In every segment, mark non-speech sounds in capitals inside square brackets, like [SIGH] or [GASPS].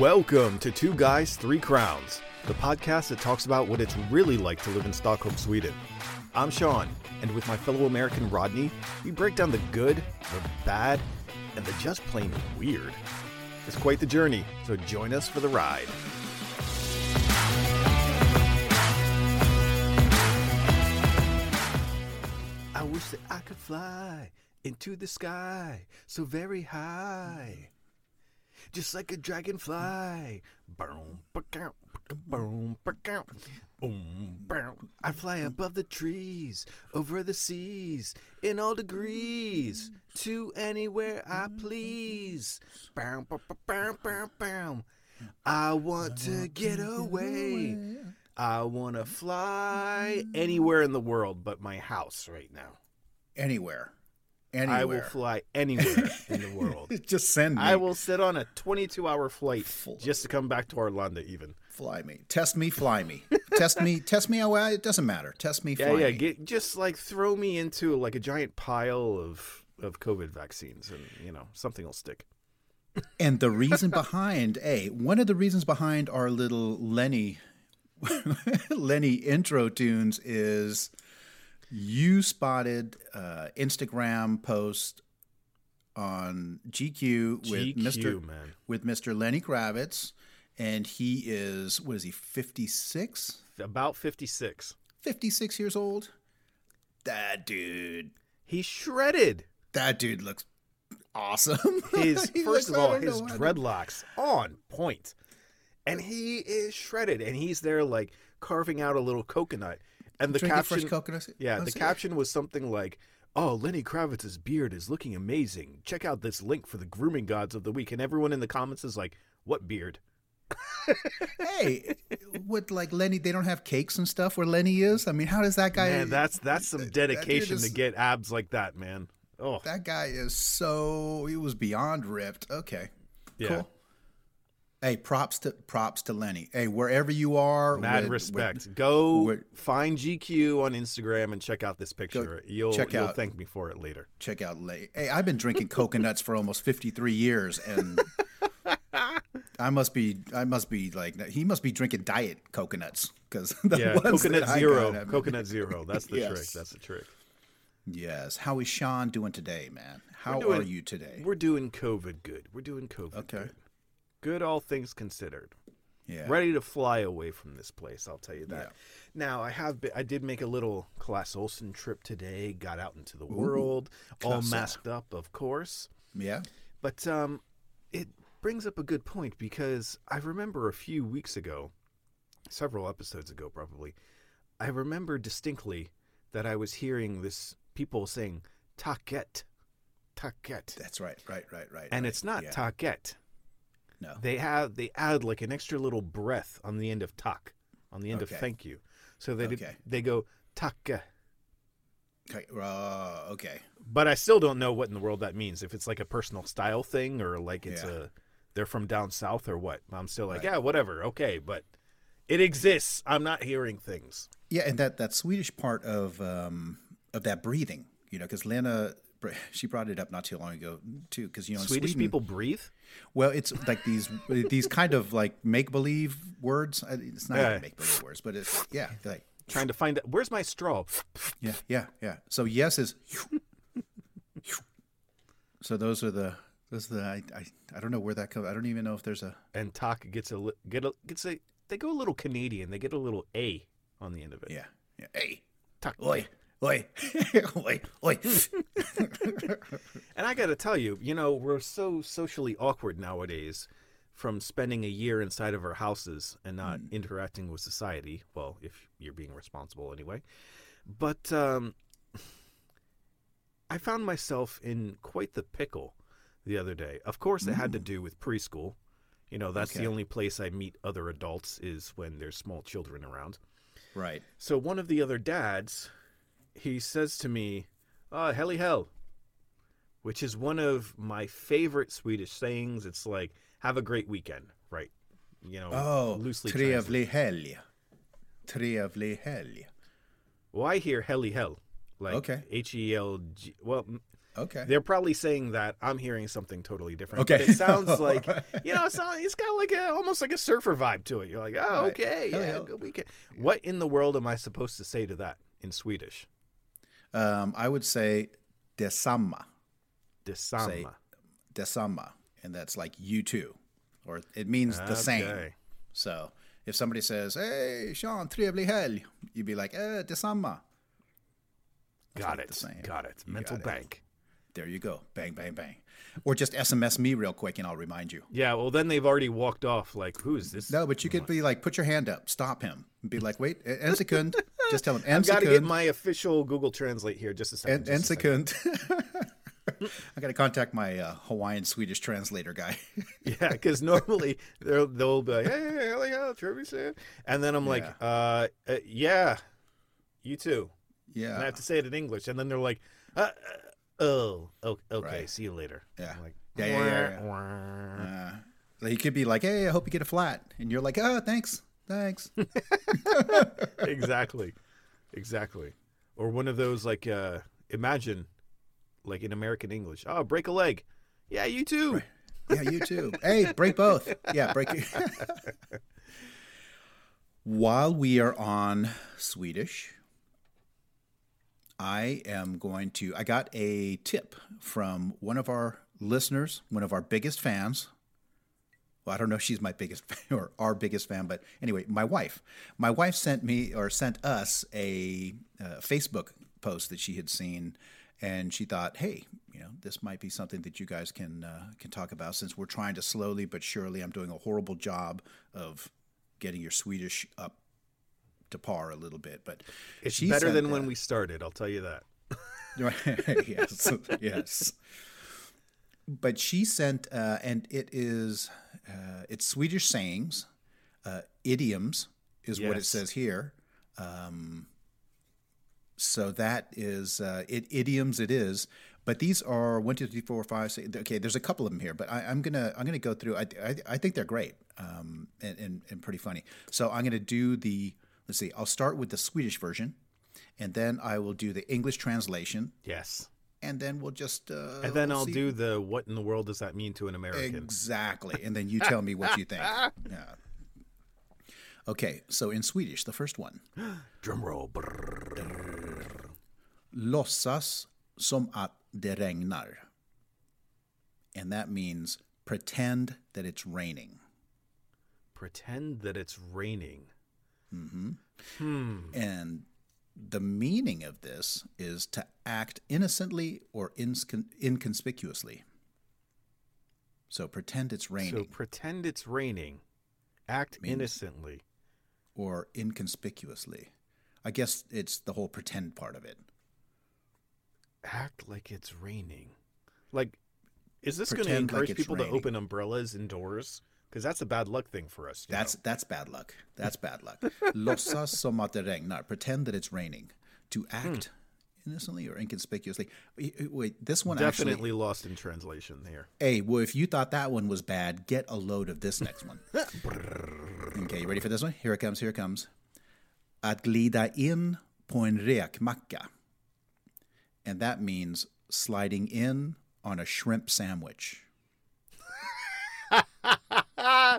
Welcome to Two Guys, Three Crowns, the podcast that talks about what it's really like to live in Stockholm, Sweden. I'm Sean, and with my fellow American Rodney, we break down the good, the bad, and the just plain weird. It's quite the journey, so join us for the ride. I wish that I could fly into the sky so very high. Just like a dragonfly. Boom, ba-cow, boom, boom, boom. I fly above the trees, over the seas, in all degrees, to anywhere I please. Bow, bow, bow, bow, bow. I want to get away. I want to fly anywhere in the world but my house right now. Anywhere. Anywhere. I will fly anywhere in the [LAUGHS] world. Just send me. I will sit on a 22 hour flight Full. just to come back to Orlando, even. fly me. Test me, fly me. Test me, [LAUGHS] test me. Oh, it doesn't matter. Test me, Yeah, fly yeah. Get, just like throw me into like a giant pile of, of COVID vaccines and, you know, something will stick. And the reason [LAUGHS] behind, a one of the reasons behind our little Lenny, Lenny intro tunes is you spotted uh, Instagram post on GQ with GQ, Mr. man. with Mr. Lenny Kravitz, and he is what is he fifty six? About 56. 56 years old. That dude, He's shredded. that dude looks awesome. [LAUGHS] His, first of all, his know how to- dreadlocks on. And he is shredded. And he's there like carving out a little coconut. And the Drinking caption. fresh coconuts. Yeah, the caption was something like, "Oh, Lenny Kravitz's beard is looking amazing. Check out this link for the grooming gods of the week." And everyone in the comments is like, "What beard?" [LAUGHS] Hey, with like Lenny, they don't have cakes and stuff where Lenny is. I mean, how does that guy? Man, that's that's some dedication is- to get abs like that, man. Oh, that guy is so. He was beyond ripped. Okay, yeah. cool. Hey, props to props to Lenny. Hey, wherever you are, Mad with- respect. with- Go with- find GQ on Instagram and check out this picture. you'll check you'll out- thank me for it later. check out Lenny. Hey, I've been drinking [LAUGHS] coconuts for almost fifty three years, and [LAUGHS] I must be I must be like he must be drinking diet coconuts because [LAUGHS] Yeah, coconut zero. got, coconut zero. That's the Yes. trick. That's the trick. Yes. How is Sean doing today, man? How doing- are you today? We're doing COVID good. We're doing COVID Okay. good. Good, all things considered. Yeah. ready to fly away from this place. I'll tell you that. Yeah. Now I have been, I did make a little Clas Ohlson trip today. Got out into the world, all masked up, of course. Yeah. But um, it brings up a good point because I remember a few weeks ago, several episodes ago, probably. I remember distinctly that I was hearing this people saying "taket," "taket," That's right. Right. Right. Right. and right. it's not Yeah. "taket." No. They have they add like an extra little breath on the end of tak, on the end Okay. of thank you. So they Okay. they go taka. Okay. Uh, okay. But I still don't know what in the world that means. If it's like a personal style thing or like it's Yeah. a they're from down south or what. I'm still like, Right. yeah, whatever. Okay, but it exists. I'm not hearing things. Yeah, and that that Swedish part of um of that breathing, you know, because Lena she brought it up not too long ago too, because you know Swedish Sweden, people breathe? Well, it's like these these kind of like make believe words. It's not Yeah. make believe words, but it's yeah, like Trying to find where's my straw? yeah, yeah, yeah. So yes is. [LAUGHS] So those are the those are the I, I I don't know where that comes. I don't even know if there's a And talk gets a get a gets a they go a little Canadian. They get a little A on the end of it. yeah yeah. Hey, Tak. oi, oi, [LAUGHS] oi, oi. And I got to tell you, you know, we're so socially awkward nowadays from spending a year inside of our houses and not interacting with society. Well, if you're being responsible anyway. But um, I found myself in quite the pickle the other day. Of course, it had to do with preschool. You know, that's Okay. the only place I meet other adults is when there's small children around. right. So one of the other dads, he says to me, ah, "Oh, helly hell," which is one of my favorite Swedish sayings. It's like, "Have a great weekend," right? You know, Oh, loosely translated. trevlig helg. Trevlig helg. Well, I hear helly hell, like Okay. H E L G. Well, Okay. They're probably saying that. I'm hearing something totally different. Okay. It sounds [LAUGHS] like you know, it's, not, it's got like a almost like a surfer vibe to it. You're like, oh, Right. okay, Hell yeah, yeah. good weekend. What in the world am I supposed to say to that in Swedish? Um, I would say detsamma, Detsamma. detsamma, and that's like you too, or it means the same. So if somebody says, "Hey, Sean, trevlig helg," you'd be like, "Eh, detsamma." Got like it. the same. Got it. Mental got it. bank. There you go, bang, bang, bang, or just SMS me real quick, and I'll remind you. Yeah. Well, then they've already walked off. Like, who is this? No, but you could be like, put your hand up, stop him, and be like, "Wait, en sekund," just tell him, "En [LAUGHS] I've got to get sekund." my official Google Translate here. Just a second. En, en second. [LAUGHS] I got to contact my uh, Hawaiian Swedish translator guy. [LAUGHS] Yeah, because normally they'll they'll be like, "Hey, hey, hey, Trevi said," and then I'm like, Yeah. uh, uh, "Yeah, you too." yeah. And I have to say it in English, and then they're like, uh, uh, "Oh, okay, Right. see you later." Yeah. I'm like, Yeah, yeah, yeah, "Wah, wah." Uh, like, he could be like, "Hey, I hope you get a flat," and you're like, "Oh, thanks, thanks." [LAUGHS] exactly, exactly. Or one of those like, uh, imagine, like in American English, "Oh, break a leg." Yeah, you too. yeah, you too. Hey, break both. Yeah, break. [LAUGHS] [LAUGHS] While we are on Swedish, I am going to. I got a tip from one of our listeners, one of our biggest fans. Well, I don't know if she's my biggest [LAUGHS] fan or our biggest fan, but anyway, my wife. My wife sent me or sent us a uh, Facebook post that she had seen, and she thought, "Hey, you know, this might be something that you guys can uh, can talk about since we're trying to slowly but surely. I'm doing a horrible job of getting your Swedish up to par a little bit, but It's better than when uh, we started. I'll tell you that. [LAUGHS] yes, [LAUGHS] yes. But she sent, uh, and it is, uh, it's Swedish sayings, uh, idioms is what it says here. Um, so that is uh, it, idioms. It is, but these are one, two, three, four, five, six. Okay, there's a couple of them here, but I, I'm gonna I'm gonna go through. I I, I think they're great um, and, and and pretty funny. So I'm gonna do the. Let's see. I'll start with the Swedish version, and then I will do the English translation, Yes. and then we'll just. Uh, And then I'll see- do the what in the world does that mean to an American? Exactly. And then you tell me what you think. [LAUGHS] Yeah. Okay, so in Swedish, the first one. [GASPS] Drum roll. Låtsas som att det regnar. And that means pretend that it's raining. Pretend that it's raining. Mm-hmm. Hmm. And the meaning of this is to act innocently or inscon- inconspicuously. So pretend it's raining. So pretend it's raining. Act innocently. or inconspicuously. I guess it's the whole pretend part of it. Act like it's raining. Like, is this going to like encourage it's people to open umbrellas indoors? Because that's a bad luck thing for us. That's know? that's bad luck. That's bad luck. [LAUGHS] Låtsas som att det regnar. Pretend that it's raining. To act hmm. innocently or inconspicuously. Wait, Wait, this one definitely actually. lost in translation here. Hey, well, if you thought that one was bad, get a load of this next one. [LAUGHS] okay, you ready for this one? Here it comes. Here it comes. Att glida in på en räkmacka. And that means sliding in on a shrimp sandwich. [LAUGHS]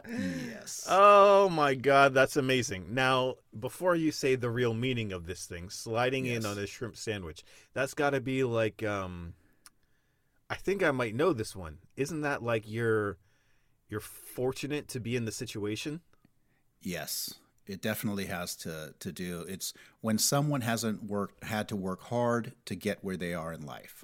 yes. Oh my god, that's amazing. Now, before you say the real meaning of this thing, sliding in on a shrimp sandwich, that's got to be like um I think I might know this one. Isn't that like you're you're fortunate to be in the situation? Yes, it definitely has to to do. It's when someone hasn't worked had to work hard to get where they are in life.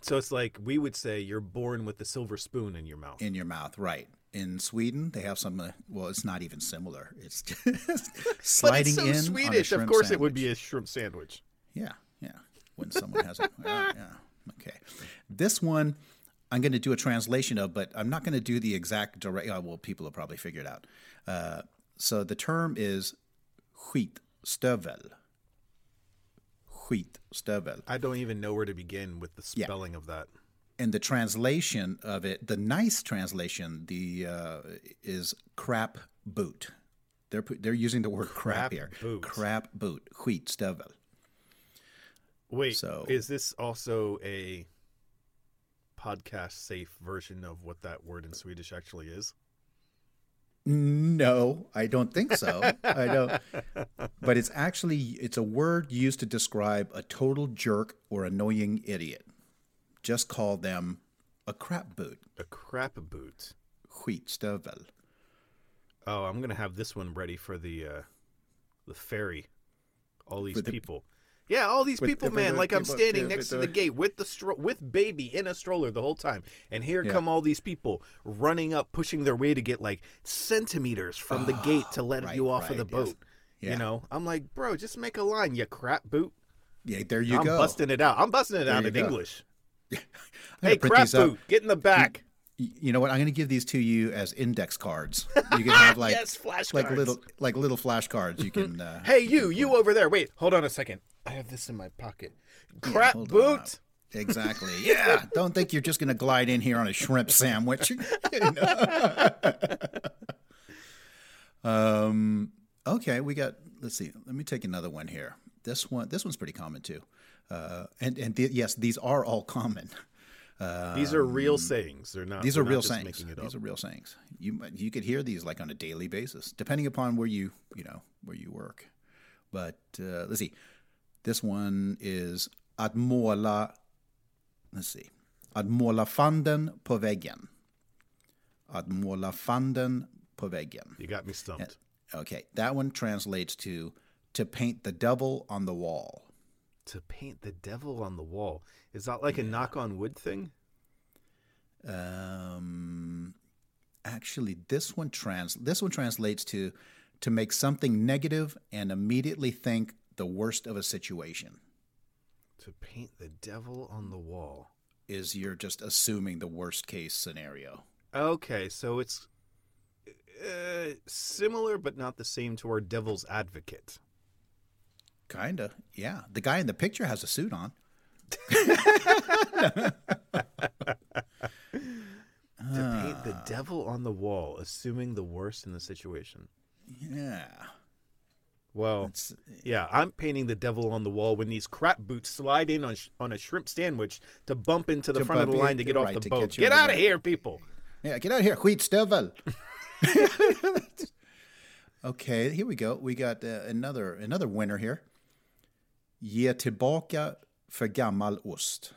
So it's like we would say you're born with the silver spoon in your mouth. In your mouth, right? In Sweden, they have some. Uh, well, it's not even similar. It's [LAUGHS] just sliding it's so in. Swedish. Of course, it would be a shrimp sandwich. Yeah, yeah. When someone has it. yeah, [LAUGHS] yeah. Okay. This one, I'm going to do a translation of, but I'm not going to do the exact direct. Oh, well, people will probably figure it out. Uh, so the term is skitstövel. Skitstövel. I don't even know where to begin with the spelling of that. And the translation of it, the nice translation, the uh, is crap boot. They're they're using the word crap, Crap here. boot. Crap boot. Skitstövel. Wait, So- is this also a podcast safe version of what that word in Swedish actually is? No, I don't think so. I don't. [LAUGHS] But it's actually it's a word used to describe a total jerk or annoying idiot. Just call them a crap boot. A crap boot. Skitstövel. Oh, I'm gonna have this one ready for the uh, the ferry. All these the- people. Yeah, all these With people, man. Like I'm standing yeah, next to the the- gate with the stro- with baby in a stroller the whole time, and here Yeah. come all these people running up, pushing their way to get like centimeters from the gate to let right, you off of the right, yes. boat. Yeah. You know, I'm like, bro, just make a line, you crap boot. Yeah, there you go. I'm busting it out. I'm busting it There out in go. English. [LAUGHS] Hey, crap boot, get in the back. Y- You know what? I'm going to give these to you as index cards. You can have [LAUGHS] like yes, flashcards. like little like little flashcards. You can. Uh, Hey, you, [LAUGHS] you over there. Wait, hold on a second. I have this in my pocket. Crap on. boot. Exactly. Yeah. Don't think you're just going to glide in here on a shrimp sandwich. You um. Okay, we got. Let's see. Let me take another one here. This one. This one's pretty common too. Uh, and and the, yes, these are all common. [LAUGHS] These are real sayings. They're not. These they're are real sayings. Making it These are real sayings. You you could hear these like on a daily basis, depending upon where you you know where you work. But uh, let's see. This one is att måla. Let's see. Att måla fanden på väggen. Att måla fanden på väggen. You got me stumped. Okay, that one translates to to paint the devil on the wall. To paint the devil on the wall. Is that like a knock on wood thing? Um, actually, this one trans this one translates to to make something negative and immediately think the worst of a situation. To paint the devil on the wall. Is you're just assuming the worst case scenario. Okay, so it's uh, similar but not the same to our devil's advocate. Kinda, yeah. The guy in the picture has a suit on. To paint the devil on the wall, assuming the worst in the situation. Yeah, Well, it's yeah, I'm painting the devil on the wall when these crap boots slide in on, sh- on a shrimp sandwich to bump into the front of the line in- to get off the boat. get Get out of here, people. yeah. Get out of here, skitstövel. [LAUGHS] okay, here we go. We got uh, another another winner here. Ge tillbaka för gammal ost.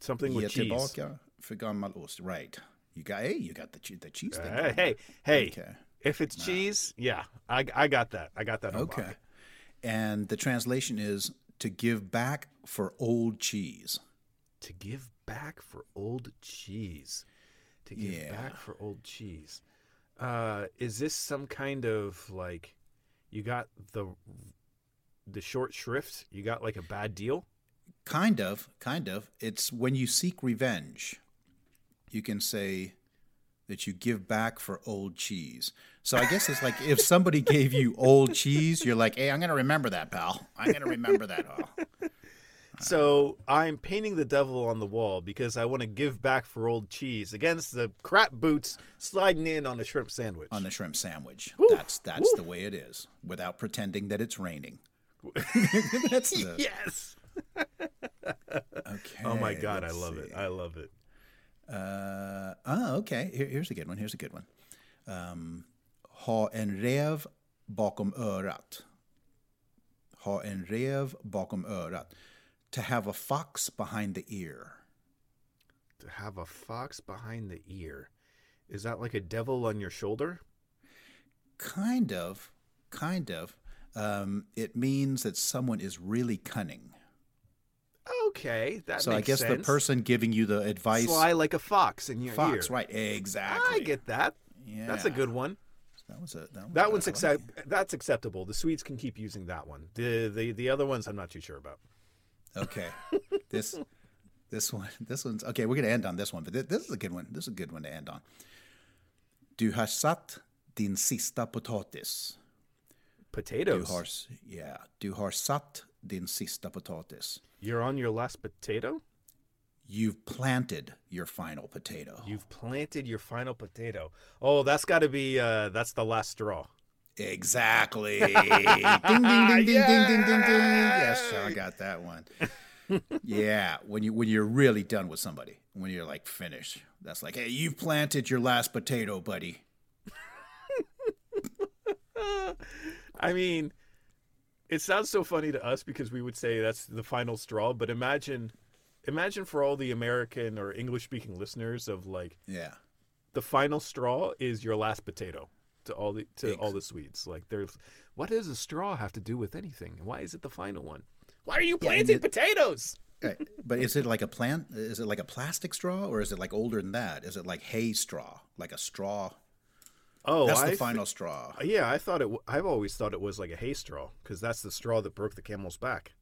Something Ge with cheese. tillbaka för gammal ost. Right. You got hey, you got the the cheese thing. Hey, hey, hey. Okay. If it's cheese, yeah, I, I got that. I got that. Okay. And the translation is to give back for old cheese. To give back for old cheese. To give Yeah. back for old cheese. Uh, is this some kind of like, you got the the short shrift? You got like a bad deal? Kind of, kind of. It's when you seek revenge. You can say that you give back for old cheese. So I guess it's like if somebody [LAUGHS] gave you old cheese, you're like, "Hey, I'm gonna remember that, pal. I'm gonna remember that." Oh. [LAUGHS] So I'm painting the devil on the wall because I want to give back for old cheese against the crap boots sliding in on a shrimp sandwich. on the shrimp sandwich. Woo, That's that's woo. the way it is, without pretending that it's raining. [LAUGHS] that's [LAUGHS] the yes. okay. Oh my god, I love see. it. I love it. Uh, oh, okay. Here, here's a good one. Here's a good one. Um, ha en rev bakom örat. Ha en rev bakom örat. To have a fox behind the ear. To have a fox behind the ear. Is that like a devil on your shoulder? Kind of, kind of. Um, it means that someone is really cunning. Okay, that so I guess the person giving you the advice, Sly like a fox in your ear. fox, ear. right? Exactly. I get that. Yeah, That's a good one. That was a that, That one's accept. That's acceptable. The Swedes can keep using that one. The the the other ones I'm not too sure about. Okay. this this one [LAUGHS] this one's okay, we're gonna end on this one, but thi- this is a good one. This is a good one to end on. Du har satt din sista potatis. Du Potatoes. har, s- yeah, du har satt din sista potatis. You're on your last potato. You've planted your final potato. You've planted your final potato. Oh, that's got to be. Uh, that's the last straw. Exactly. [LAUGHS] ding, ding, ding, ding, ding, ding, ding, ding. Yes, I got that one. [LAUGHS] yeah, when you when you're really done with somebody, when you're like finished, that's like, hey, you've planted your last potato, buddy. I mean, it sounds so funny to us because we would say that's the final straw, but imagine imagine for all the American or English speaking listeners of like Yeah, the final straw is your last potato to all the to Ex- all the Swedes. Like there's what does a straw have to do with anything? Why is it the final one? Why are you Yeah, and planting it- potatoes? Right. but is it like a plant? Is it like a plastic straw, or is it like older than that? Is it like hay straw, like a straw? Oh, That's I the final straw. Uh, yeah, I thought it. w- I've always thought it was like a hay straw because that's the straw that broke the camel's back.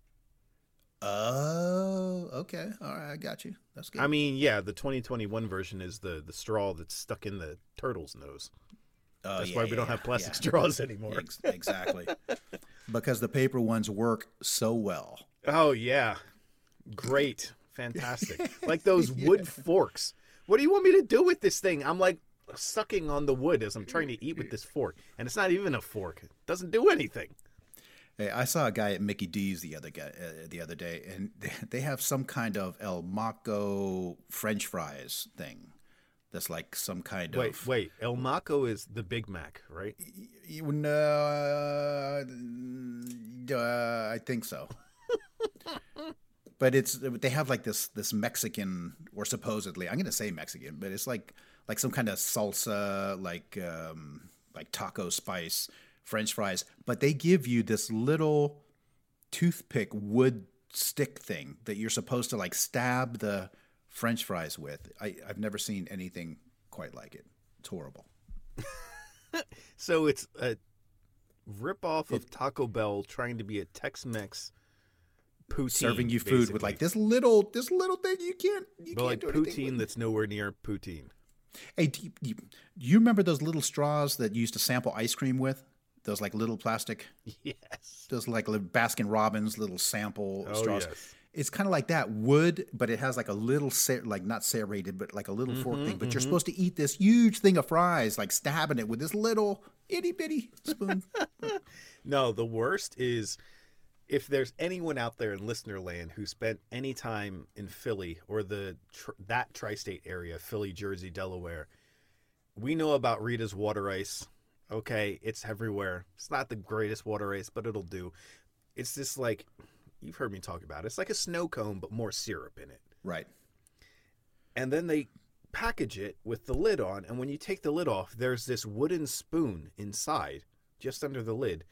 Oh, okay. All right, I got you. That's good. I mean, yeah, the 2021 version is the the straw that's stuck in the turtle's nose. Oh, That's yeah, why we yeah, don't have plastic yeah. straws [LAUGHS] anymore. Ex- exactly. because the paper ones work so well. Oh yeah, great, fantastic. [LAUGHS] like those wood forks. What do you want me to do with this thing? I'm like sucking on the wood as I'm trying to eat with this fork, and it's not even a fork. It doesn't do anything. Hey, I saw a guy at Mickey D's the other guy uh, the other day, and [LAUGHS] they, they have some kind of El Maco French fries thing. That's like some kind Wait, of wait. Wait, El Maco is the Big Mac, right? You know, uh, uh, I think so. [LAUGHS] but it's they have like this this Mexican or supposedly I'm gonna say Mexican, but it's like like some kind of salsa, like um, like taco spice French fries. But they give you this little toothpick wood stick thing that you're supposed to like stab the French fries with. I, I've never seen anything quite like it. It's horrible. [LAUGHS] So it's a ripoff of Taco Bell trying to be a Tex-Mex poutine, serving you food with like this little this little thing you can't you but can't like do anything poutine with. that's nowhere near poutine. Hey, do you, do you remember those little straws that you used to sample ice cream with? Those like little plastic, [LAUGHS] Yes. those like Baskin Robbins little sample Oh, straws. yes. It's kind of like that wood, but it has like a little ser- like not serrated, but like a little fork Mm-hmm, thing. But you're supposed to eat this huge thing of fries, like stabbing it with this little itty bitty spoon. [LAUGHS] No, the worst is if there's anyone out there in listener land who spent any time in Philly or the tr- that tri-state area, Philly, Jersey, Delaware, we know about Rita's water ice. Okay, it's everywhere. It's not the greatest water ice, but it'll do. It's just like you've heard me talk about. It. It's like a snow cone, but more syrup in it. right. And then they package it with the lid on, and when you take the lid off, there's this wooden spoon inside, just under the lid.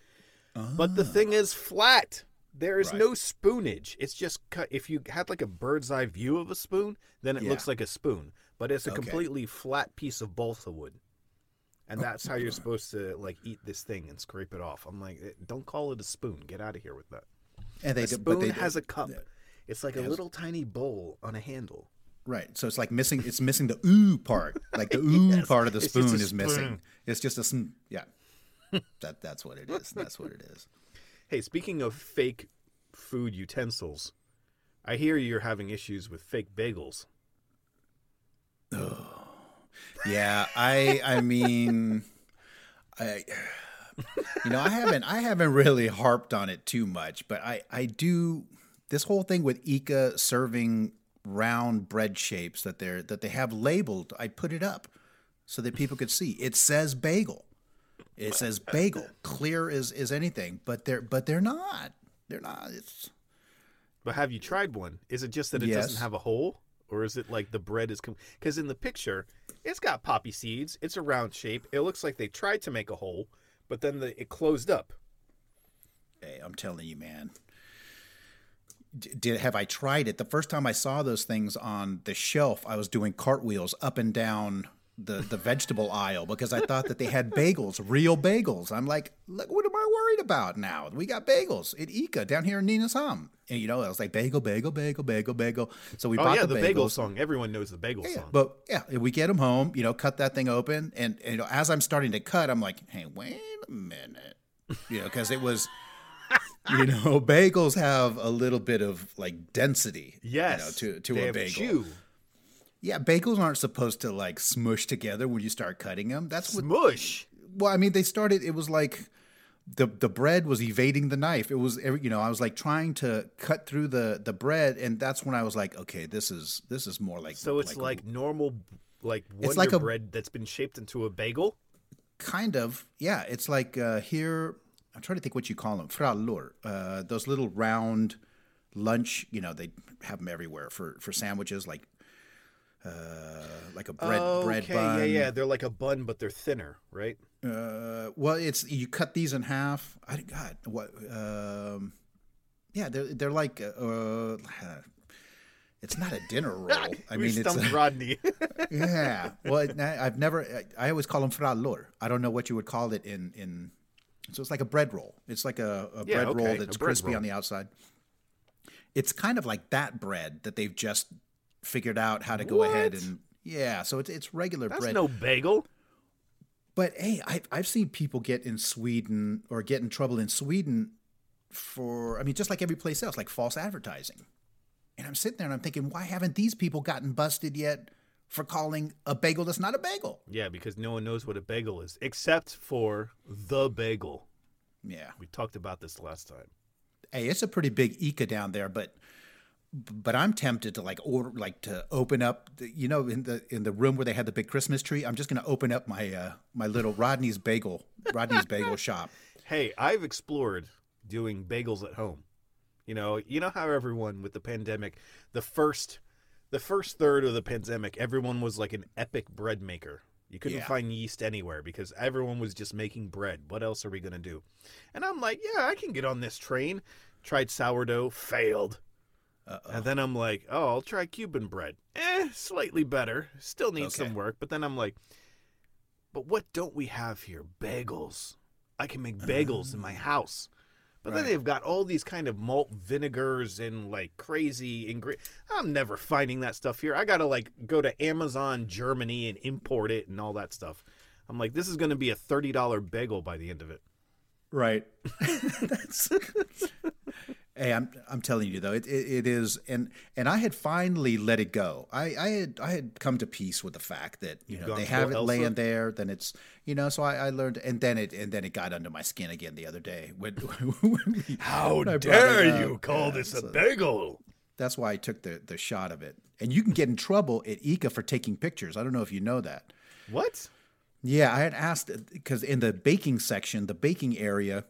But the ah. thing is flat. There is Right. no spoonage. It's just cut. If you had like a bird's eye view of a spoon, then it Yeah. looks like a spoon. But it's a Okay. completely flat piece of balsa wood, and that's how you're [LAUGHS] supposed to like eat this thing and scrape it off. I'm like, eh, don't call it a spoon. Get out of here with that. And they A do- spoon but they has a cup. It's like a little tiny bowl on a handle. Right. So it's like missing it's missing the ooh part. Like the [LAUGHS] ooh Yes. part of the just spoon is missing. It's just a sn- yeah. that that's what it is. That's what it is. Hey, speaking of fake food utensils, I hear you're having issues with fake bagels. Oh. Yeah, I I mean I you know, I haven't I haven't really harped on it too much, but I I do this whole thing with ICA serving round bread shapes that they're that they have labeled. I put it up so that people could see. It says bagel. It says bagel, clear as as anything, but they're but they're not. They're not. It's But have you tried one? Is it just that it Yes. doesn't have a hole? Or is it like the bread is. Because in the picture, it's got poppy seeds. It's a round shape. It looks like they tried to make a hole, but then the, it closed up. Hey, I'm telling you, man. Did have I tried it? The first time I saw those things on the shelf, I was doing cartwheels up and down the the vegetable aisle because I thought that they had bagels, real bagels. I'm like, look, what am I worried about now? We got bagels at ICA down here in Nynäshamn, and you know, I was like, bagel, bagel, bagel, bagel, bagel. So we Oh, bought yeah, the, the, bagel song. Everyone knows the bagel Yeah, song. but yeah, we get them home, you know, cut that thing open, and, and you know, as I'm starting to cut, I'm like, hey, wait a minute, you know, because it was, you know, [LAUGHS] bagels have a little bit of like density, yes. you know, to to they a bagel. chew. Yeah, bagels aren't supposed to like smush together when you start cutting them. That's what. Smush. Well, I mean, they started. It was like the the bread was evading the knife. It was you know I was like trying to cut through the the bread, and that's when I was like, okay, this is this is more like So it's like, normal, like Wonder like a- Bread that's been shaped into a bagel. kind of yeah. It's like uh, here. I'm trying to think what you call them. Frallor. Uh, those little round lunch. You know they have them everywhere for for sandwiches like. Uh, like a bread bread okay, bun. yeah, yeah. They're like a bun, but they're thinner, right? Uh, well, it's you cut these in half. I God, what? Um, yeah, they're they're like uh, it's not a dinner [LAUGHS] roll. I mean, it's a, Rodney. [LAUGHS] [LAUGHS] yeah. Well, I've never. I I always call them frallor. I don't know what you would call it in in. So it's like a bread roll. It's like a, a Yeah, bread okay, roll that's bread crispy roll. on the outside. It's kind of like that bread that they've just figured out how to go ahead and yeah. So it's it's regular That's bread. no bagel. But hey, I've I've seen people get in Sweden or get in trouble in Sweden for I mean, just like every place else, like false advertising. And I'm sitting there and I'm thinking, why haven't these people gotten busted yet for calling a bagel that's not a bagel? Yeah, because no one knows what a bagel is except for the bagel. Yeah. We talked about this last time. Hey, it's a pretty big ICA down there, but but I'm tempted to like order like to open up the, you know in the in the room where they had the big Christmas tree. I'm just gonna open up my uh my little Rodney's bagel Rodney's bagel [LAUGHS] shop. Hey, I've explored doing bagels at home. You know, you know how everyone with the pandemic, the first the first third of the pandemic, everyone was like an epic bread maker. You couldn't Yeah. find yeast anywhere because everyone was just making bread. What else are we going to do? And I'm like, yeah, I can get on this train. Tried sourdough, failed. And then I'm like, oh, I'll try Cuban bread. Eh, slightly better. Still needs Okay. some work. But then I'm like, but what don't we have here? Bagels. I can make bagels in my house. But then they've got all these kind of malt vinegars and like crazy ingredients. I'm never finding that stuff here. I gotta like go to Amazon Germany and import it and all that stuff. I'm like, this is gonna be a thirty dollar bagel by the end of it. Right. [LAUGHS] That's. Hey, I'm I'm telling you though, it, it, it is, and and I had finally let it go. I, I had I had come to peace with the fact that you You've know they have it Elsa? laying there. Then it's you know, so I, I learned, and then it and then it got under my skin again the other day. When, [LAUGHS] when we- How when brought it up. Yeah, a so bagel? That's why I took the the shot of it. And you can get in trouble at ICA for taking pictures. I don't know if you know that. What? Yeah, I had asked because in the baking section, the baking area,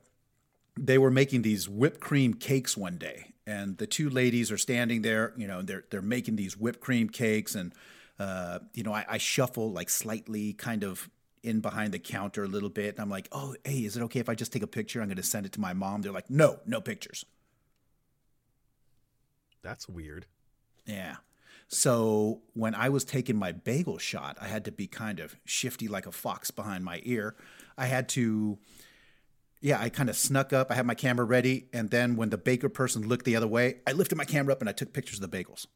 they were making these whipped cream cakes one day, and the two ladies are standing there. You know, they're they're making these whipped cream cakes, and uh, you know, I, I shuffle like slightly, kind of in behind the counter a little bit, and I'm like, oh, hey, is it okay if I just take a picture? I'm going to send it to my mom. They're like, no, no pictures. That's weird. Yeah. So when I was taking my bagel shot, I had to be kind of shifty like a fox behind my ear. I had to, yeah, I kind of snuck up. I had my camera ready. And then when the baker person looked the other way, I lifted my camera up and I took pictures of the bagels.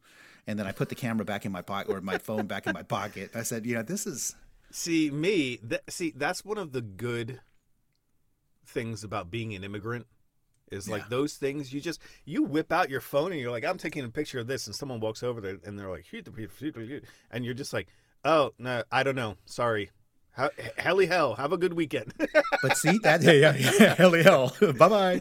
And then I put the camera back in my pocket or my phone back in my pocket. I said, you know, this is, See, me, that, see, that's one of the good things about being an immigrant is like Yeah. those things you just you whip out your phone and you're like I'm taking a picture of this and someone walks over there and they're like "Shoot the people, shoot the people," and you're just like oh no I don't know sorry helly hell have a good weekend [LAUGHS] but see that, yeah, yeah, yeah, [LAUGHS] hell, hell. bye bye.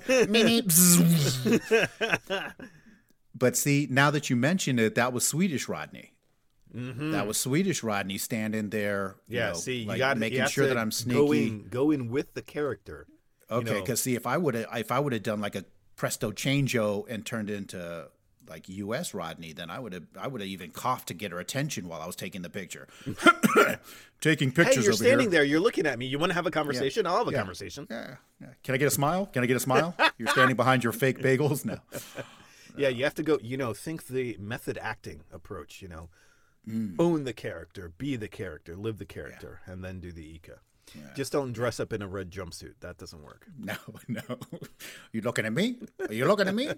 but see, now that you mention it, that was Swedish Rodney. Mm-hmm. That was Swedish Rodney standing there. you yeah know, see you like got making sure that I'm sneaky. go in with the character Okay, know. because see, if I would have, if I would have done like a presto changeo and turned into like U.S. Rodney, then I would have, I would have even coughed to get her attention while I was taking the picture. [COUGHS] taking pictures. hey you're standing here. there you're looking at me you want to have a conversation I'll have a Yeah. conversation Yeah, yeah. Can I get a smile? Can I get a smile? [LAUGHS] You're standing behind your fake bagels now. [LAUGHS] Yeah, you have to go, you know, think the method acting approach, you know. Mm. Own the character, be the character, live the character, and then do the ICA. Just don't dress up in a red jumpsuit. That doesn't work. [LAUGHS] No, no. You looking at me? Are you looking at me? [LAUGHS]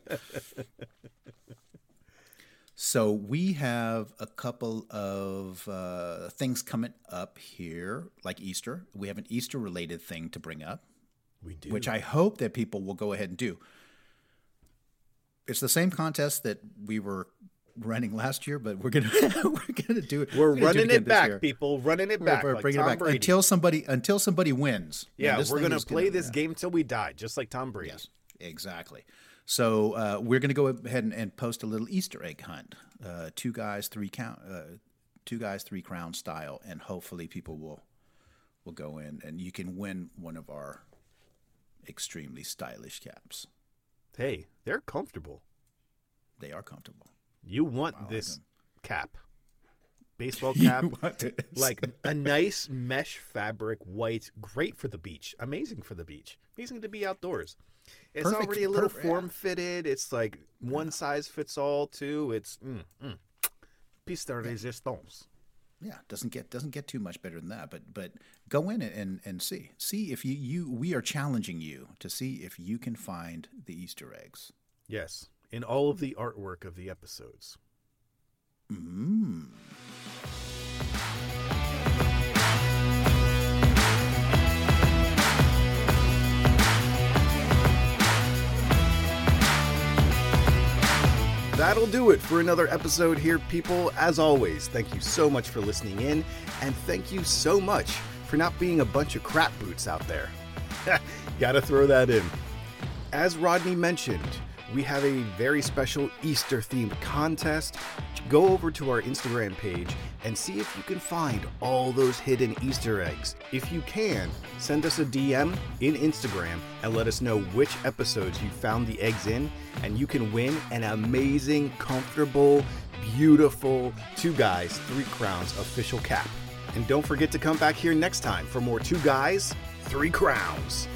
so we have a couple of uh, things coming up here, like Easter. We have an Easter-related thing to bring up, We do. which I hope that people will go ahead and do. It's the same contest that we were running last year, but we're gonna [LAUGHS] we're gonna do it. We're gonna do running again it back, year. people. Running it We're, back. we're like bringing Tom it back Brady. until somebody until somebody wins. Yeah, this we're gonna play this yeah. game till we die, just like Tom Brady. Yes, exactly. So uh, we're to go ahead and, and post a little Easter egg hunt. Uh, two guys, three count, uh, two guys, three crown style, and hopefully people will will go in and you can win one of our extremely stylish caps. Hey, they're comfortable. They are comfortable. You want like this cap, baseball [LAUGHS] cap, like a nice mesh fabric, white, great for the beach. Amazing for the beach. Amazing to be outdoors. It's Perfect- already a little perfect, form fitted. It's like one size fits all too. It's mm, mm. piece de resistance. Yeah, doesn't get doesn't get too much better than that. But but go in and and see see if you you we are challenging you to see if you can find the Easter eggs. Yes, in all of the artwork of the episodes. Mm. That'll do it for another episode here, people. As always, thank you so much for listening in, and thank you so much for not being a bunch of crap boots out there. [LAUGHS] Gotta throw that in. As Rodney mentioned, we have a very special Easter themed contest. Go over to our Instagram page and see if you can find all those hidden Easter eggs. If you can, send us a DM in Instagram and let us know which episodes you found the eggs in, and you can win an amazing, comfortable, beautiful Two Guys, Three Crowns official cap. And don't forget to come back here next time for more Two Guys, Three Crowns.